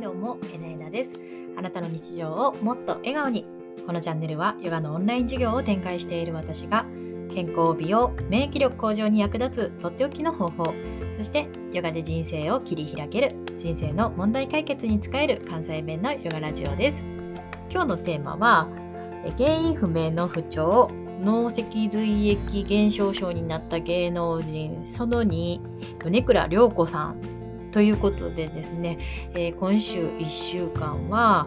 どうもえなえなです。あなたの日常をもっと笑顔に。このチャンネルはヨガのオンライン授業を展開している私が健康美容免疫力向上に役立つとっておきの方法。そしてヨガで人生を切り開ける人生の問題解決に使える関西弁のヨガラジオです。今日のテーマは原因不明の不調脳脊髄液減少症になった芸能人その2米倉涼子さん。ということでですね、えー、今週1週間は、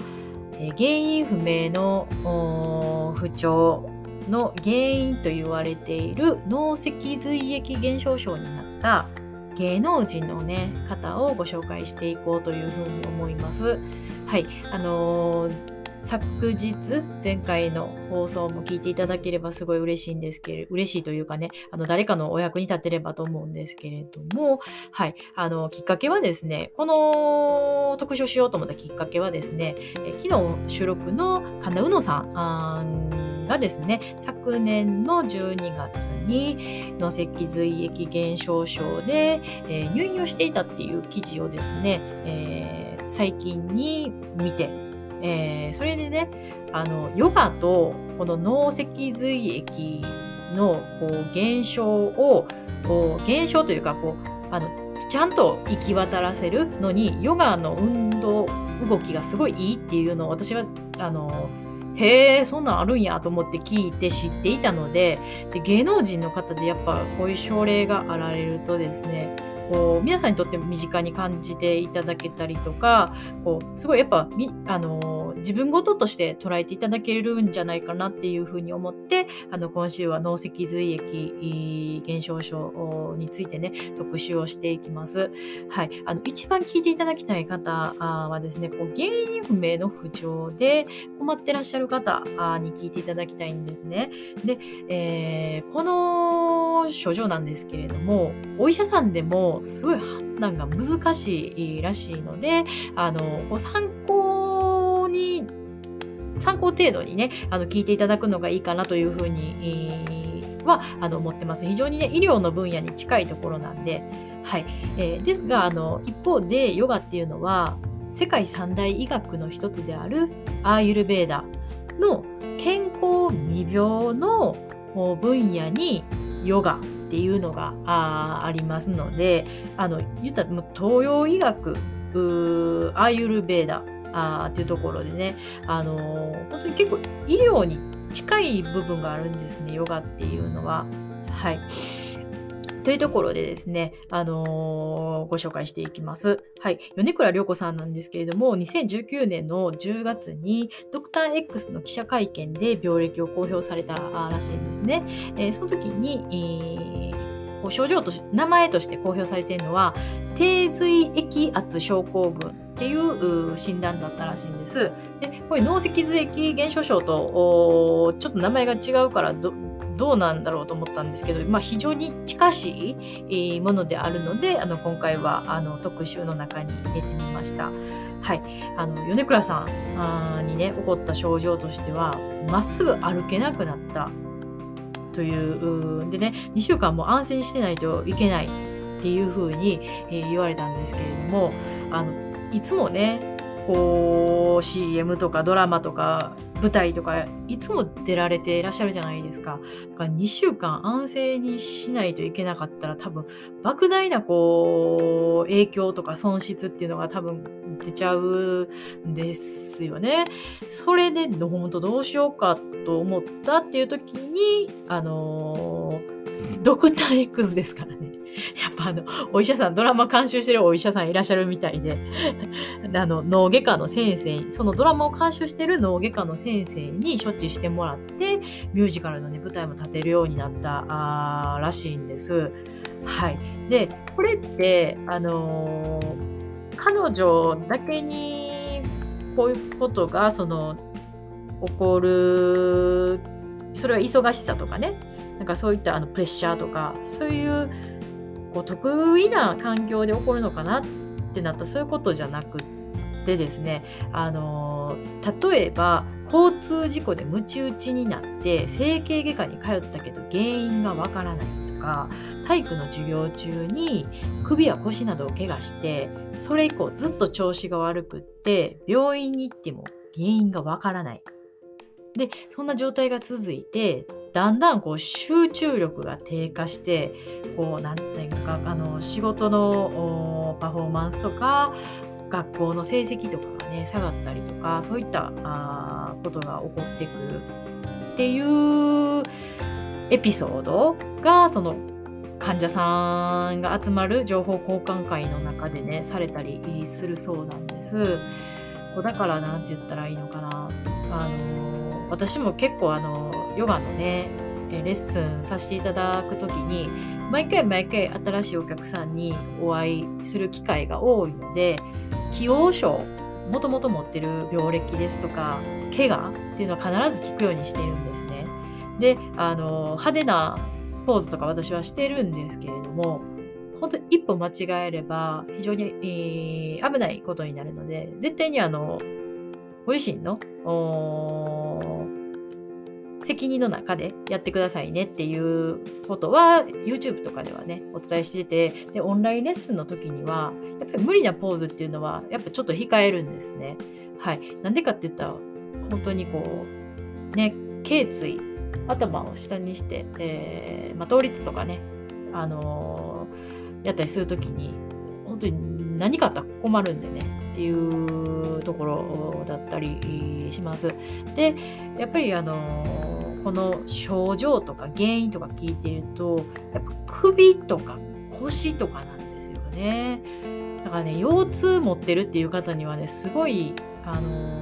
えー、原因不明の不調の原因と言われている脳脊髄液減少症になった芸能人のね方をご紹介していこうというふうに思います。はい、あのー昨日、前回の放送も聞いていただければすごい嬉しいんですけれど、嬉しいというかね、あの、誰かのお役に立てればと思うんですけれども、はい、あの、きっかけはですね、この特集しようと思ったきっかけはですね、え昨日収録の神田うのさんがですね、昨年の12月に脳脊髄液減少症で、えー、入院をしていたっていう記事をですね、えー、最近に見て、えー、それでねあのヨガとこの脳脊髄液のこう減少をこう減少というかこうあのちゃんと行き渡らせるのにヨガの運動動きがすごいいいっていうのを私はあのへえそんなんあるんやと思って聞いて知っていたのでで芸能人の方でやっぱこういう症例があられるとですねこう皆さんにとっても身近に感じていただけたりとかこうすごいやっぱみあの自分事として捉えていただけるんじゃないかなっていうふうに思ってあの今週は脳脊髄液減少症についてね特集をしていきます。はい、あの一番聞いていただきたい方はですねこう原因不明の不調で困ってらっしゃる方に聞いていただきたいんですね。で、えー、この症状なんですけれどもお医者さんでもすごい判断が難しいらしいのであのご参考に参考程度にねあの聞いていただくのがいいかなというふうに、はあの思ってます。非常にね医療の分野に近いところなんで、はい。えー、ですがあの一方でヨガっていうのは世界三大医学の一つであるアーユルベーダの健康未病の分野にヨガっていうのがあありますのであの言ったら東洋医学アーユルベーダあっていうところでね、あのー、本当に結構医療に近い部分があるんですねヨガっていうのは。はいというところでですね、あのー、ご紹介していきます。はい。米倉涼子さんなんですけれども、2019年の10月に、ドクター X の記者会見で病歴を公表されたらしいんですね。えー、その時に、えー、症状と名前として公表されているのは、低髄液圧症候群っていう診断だったらしいんです。で、これ脳脊髄液減少症とちょっと名前が違うからどどうなんだろうと思ったんですけど、まあ、非常に近しいものであるのであの今回はあの特集の中に入れてみました。はい、あの米倉さんにね起こった症状としてはまっすぐ歩けなくなったというでね2週間も安静にしてないといけないっていうふうに、え、言われたんですけれどもあのいつもねこう CM とかドラマとか舞台とかいつも出られていらっしゃるじゃないですか。だから2週間安静にしないといけなかったら多分莫大なこう影響とか損失っていうのが多分出ちゃうんですよね。それで本当どうしようかと思ったっていう時にあのドクター X ですからね。やっぱあの、お医者さん、ドラマ監修してるお医者さんいらっしゃるみたいで、あの、脳外科の先生、そのドラマを監修してる脳外科の先生に処置してもらって、ミュージカルのね、舞台も立てるようになったらしいんです。はい。で、これって、あのー、彼女だけにこういうことが、その、起こる、それは忙しさとかね、なんかそういったあのプレッシャーとか、そういうこう得意な環境で起こるのかなってなったそういうことじゃなくってですねあの例えば交通事故でムチ打ちになって整形外科に通ったけど原因がわからないとか体育の授業中に首や腰などを怪我してそれ以降ずっと調子が悪くって病院に行っても原因がわからない。でそんな状態が続いてだんだんこう集中力が低下してこう何て言うかあの仕事のパフォーマンスとか学校の成績とかがね下がったりとかそういったあことが起こってくるっていうエピソードがその患者さんが集まる情報交換会の中でねされたりするそうなんです。だから何て言ったらいいのかな。あの私も結構あのヨガのねレッスンさせていただく時に毎回毎回新しいお客さんにお会いする機会が多いので既往症もともと持ってる病歴ですとか怪我っていうのは必ず聞くようにしているんですね。であの派手なポーズとか私はしてるんですけれども本当に一歩間違えれば非常に、えー、危ないことになるので絶対にあのご自身の責任の中でやってくださいねっていうことは YouTube とかではねお伝えしててでオンラインレッスンの時にはやっぱり無理なポーズっていうのはやっぱちょっと控えるんですね。はい。なんでかって言ったら本当にこうね頸椎頭を下にして、えーまあ、倒立とかね、あのー、やったりする時に当に何かあったら困るんでねっていうところだったりします。でやっぱりあのこの症状とか原因とか聞いてるとやっぱ首とか腰とかなんですよねだからね腰痛持ってるっていう方にはねすごいあの、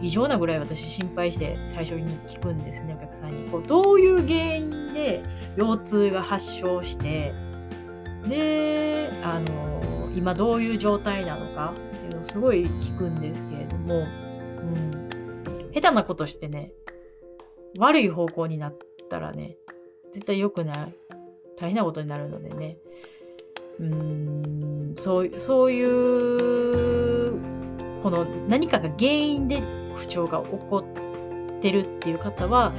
異常なぐらい私心配して最初に聞くんですねお客さんにこうどういう原因で腰痛が発症してであの、今どういう状態なのかっていうのをすごい聞くんですけれども、うん、下手なことしてね悪い方向になったらね、絶対良くない。大変なことになるのでね。うん、そうそういう、この何かが原因で不調が起こってるっていう方は、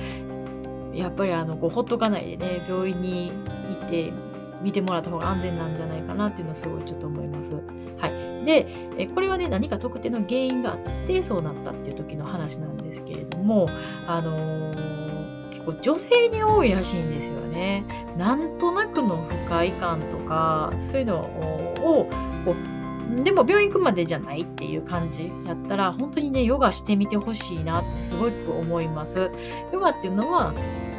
やっぱりあの、こうほっとかないでね、病院に行って見てもらった方が安全なんじゃないかなっていうのはすごいちょっと思います。はい。で、えこれはね、何か特定の原因があってそうなったっていう時の話なんですけれども、あのー、結構女性に多いらしいんですよね。なんとなくの不快感とか、そういうのを、こうでも病院行くまでじゃないっていう感じやったら本当にねヨガしてみてほしいなってすごく思います。ヨガっていうのは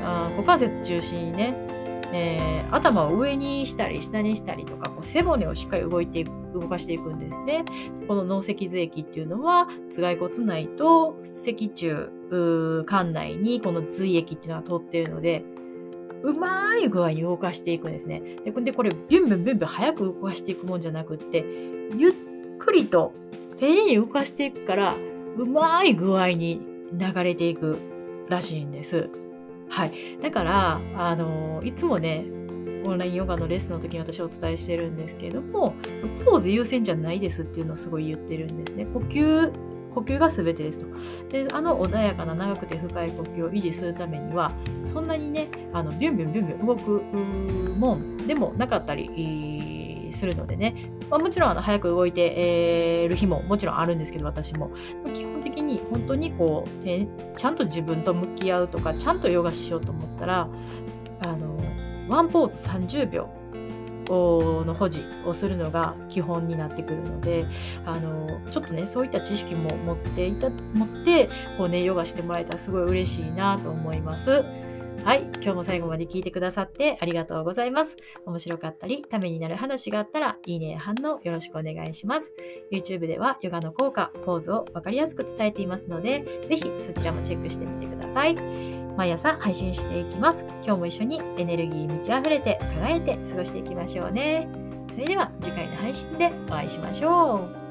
あ股関節中心にねえー、頭を上にしたり下にしたりとかこう背骨をしっかり動いて動かしていくんですね。この脳脊髄液っていうのは頭蓋骨内と脊柱管内にこの髄液っていうのは通っているのでうまい具合に動かしていくんですね。でこれビュンビュンビュンビュン早く動かしていくもんじゃなくってゆっくりと丁寧に動かしていくからうまい具合に流れていくらしいんです。はい。だから、あの、いつもね、オンラインヨガのレッスンの時に私はお伝えしてるんですけれども、そのポーズ優先じゃないですっていうのをすごい言ってるんですね。呼吸、呼吸が全てですと。で、あの穏やかな長くて深い呼吸を維持するためには、そんなにね、あのビュンビュンビュンビュン動くもんでもなかったりするのでね、まあ、もちろんあの早く動いてる日ももちろんあるんですけど、私も。基本的に本当にこう、ね、ちゃんと自分と向き合うとかちゃんとヨガしようと思ったらあのワンポーズ30秒の保持をするのが基本になってくるのであのちょっとねそういった知識も持っていた持ってこうねヨガしてもらえたらすごい嬉しいなと思います。はい。今日も最後まで聞いてくださってありがとうございます。面白かったり、ためになる話があったら、いいね反応よろしくお願いします。YouTube ではヨガの効果、ポーズをわかりやすく伝えていますので、ぜひそちらもチェックしてみてください。毎朝配信していきます。今日も一緒にエネルギー満ち溢れて輝いて過ごしていきましょうね。それでは次回の配信でお会いしましょう。